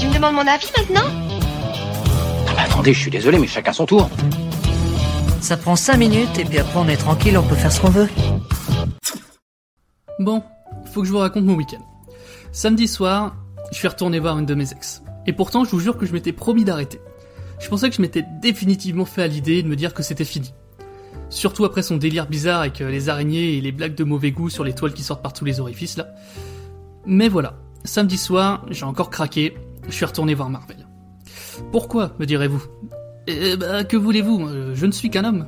Tu me demandes mon avis maintenant Ah bah attendez, je suis désolé, mais chacun son tour. Ça prend 5 minutes et puis après on est tranquille, on peut faire ce qu'on veut. Bon, faut que je vous raconte mon week-end. Samedi soir, je suis retourné voir une de mes ex. Et pourtant, je vous jure que je m'étais promis d'arrêter. Je pensais que je m'étais définitivement fait à l'idée de me dire que c'était fini. Surtout après son délire bizarre avec euh, les araignées et les blagues de mauvais goût sur les toiles qui sortent par tous les orifices là. Mais voilà, samedi soir, j'ai encore craqué, je suis retourné voir Marvel. Pourquoi, me direz-vous Eh bah, que voulez-vous? Euh, Je ne suis qu'un homme.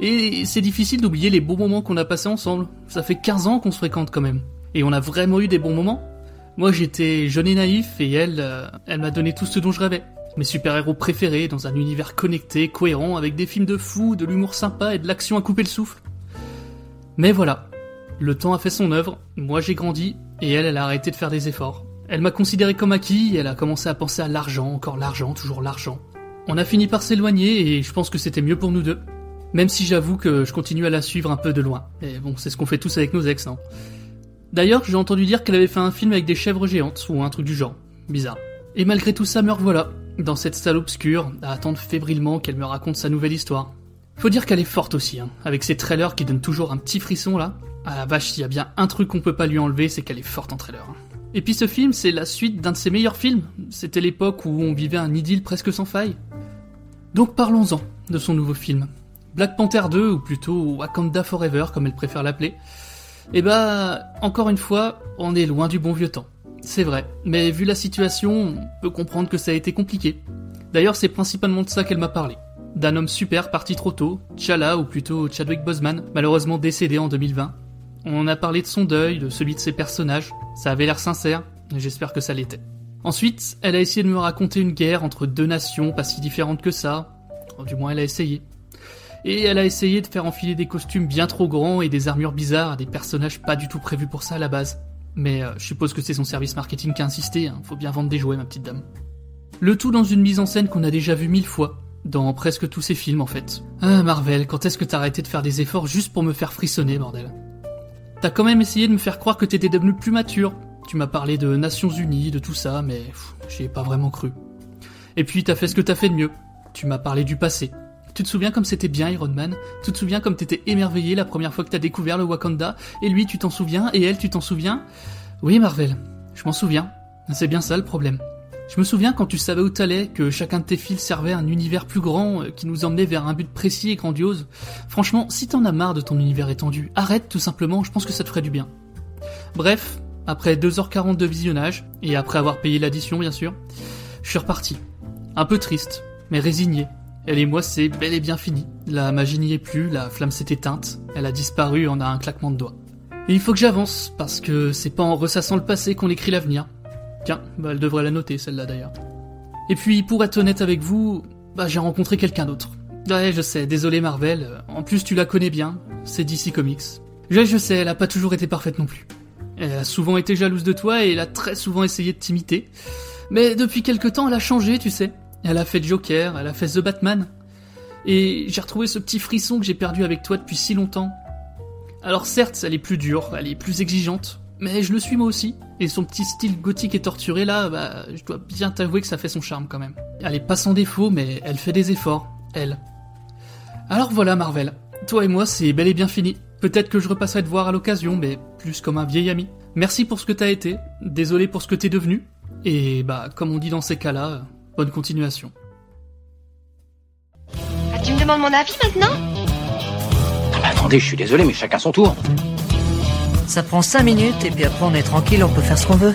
Et c'est difficile d'oublier les bons moments qu'on a passés ensemble. Ça fait 15 ans qu'on se fréquente quand même. Et on a vraiment eu des bons moments? Moi j'étais jeune et naïf et elle, euh, elle m'a donné tout ce dont je rêvais. Mes super-héros préférés dans un univers connecté, cohérent, avec des films de fous, de l'humour sympa et de l'action à couper le souffle. Mais voilà, le temps a fait son œuvre, moi j'ai grandi, et elle, elle a arrêté de faire des efforts. Elle m'a considéré comme acquis, elle a commencé à penser à l'argent, encore l'argent, toujours l'argent. On a fini par s'éloigner, et je pense que c'était mieux pour nous deux. Même si j'avoue que je continue à la suivre un peu de loin. Mais bon, c'est ce qu'on fait tous avec nos ex, non D'ailleurs, j'ai entendu dire qu'elle avait fait un film avec des chèvres géantes, ou un truc du genre. Bizarre. Et malgré tout ça, me revoilà, dans cette salle obscure, à attendre fébrilement qu'elle me raconte sa nouvelle histoire. Faut dire qu'elle est forte aussi, hein, avec ses trailers qui donnent toujours un petit frisson là. Ah la vache, s'il y a bien un truc qu'on peut pas lui enlever, c'est qu'elle est forte en trailer. hein. Et puis ce film, c'est la suite d'un de ses meilleurs films. C'était l'époque où on vivait un idylle presque sans faille. Donc parlons-en de son nouveau film. Black Panther 2, ou plutôt Wakanda Forever, comme elle préfère l'appeler. Et bah, encore une fois, on est loin du bon vieux temps. C'est vrai, mais vu la situation, on peut comprendre que ça a été compliqué. D'ailleurs, c'est principalement de ça qu'elle m'a parlé. D'un homme super parti trop tôt, T'Challa, ou plutôt Chadwick Boseman, malheureusement décédé en 2020. On a parlé de son deuil, de celui de ses personnages, ça avait l'air sincère, et j'espère que ça l'était. Ensuite, elle a essayé de me raconter une guerre entre deux nations pas si différentes que ça, du moins elle a essayé. Et elle a essayé de faire enfiler des costumes bien trop grands et des armures bizarres à des personnages pas du tout prévus pour ça à la base. Mais euh, je suppose que c'est son service marketing qui a insisté, hein. faut bien vendre des jouets ma petite dame. Le tout dans une mise en scène qu'on a déjà vu mille fois, dans presque tous ses films en fait. Ah Marvel, quand est-ce que t'as arrêté de faire des efforts juste pour me faire frissonner, bordel? T'as quand même essayé de me faire croire que t'étais devenu plus mature. Tu m'as parlé de Nations Unies, de tout ça, mais j'y ai pas vraiment cru. Et puis t'as fait ce que t'as fait de mieux. Tu m'as parlé du passé. Tu te souviens comme c'était bien Iron Man? Tu te souviens comme t'étais émerveillé la première fois que t'as découvert le Wakanda? Et lui tu t'en souviens? Et elle tu t'en souviens? Oui Marvel, je m'en souviens. C'est bien ça le problème. Je me souviens quand tu savais où t'allais, que chacun de tes fils servait un univers plus grand, euh, qui nous emmenait vers un but précis et grandiose. Franchement, si t'en as marre de ton univers étendu, arrête tout simplement, je pense que ça te ferait du bien. Bref, après 2h40 de visionnage, et après avoir payé l'addition bien sûr, je suis reparti. Un peu triste, mais résigné. Elle et moi, c'est bel et bien fini. La magie n'y est plus, la flamme s'est éteinte, elle a disparu en un claquement de doigts. Et il faut que j'avance, parce que c'est pas en ressassant le passé qu'on écrit l'avenir. Tiens, bah elle devrait la noter celle-là d'ailleurs. Et puis, pour être honnête avec vous, bah j'ai rencontré quelqu'un d'autre. Ouais, je sais, désolé Marvel, en plus tu la connais bien, c'est DC Comics. Je, je sais, elle a pas toujours été parfaite non plus. Elle a souvent été jalouse de toi et elle a très souvent essayé de t'imiter. Mais depuis quelque temps, elle a changé, tu sais. Elle a fait Joker, elle a fait The Batman. Et j'ai retrouvé ce petit frisson que j'ai perdu avec toi depuis si longtemps. Alors certes, elle est plus dure, elle est plus exigeante, mais je le suis moi aussi. Et son petit style gothique et torturé là, bah, je dois bien t'avouer que ça fait son charme quand même. Elle est pas sans défaut, mais elle fait des efforts, elle. Alors voilà Marvel, toi et moi c'est bel et bien fini. Peut-être que je repasserai te voir à l'occasion, mais plus comme un vieil ami. Merci pour ce que t'as été, désolé pour ce que t'es devenu, et bah comme on dit dans ces cas-là, bonne continuation. Ah, tu me demandes mon avis maintenant? Ah bah attendez, je suis désolé, mais chacun son tour. Ça prend 5 minutes et puis après on est tranquille, on peut faire ce qu'on veut.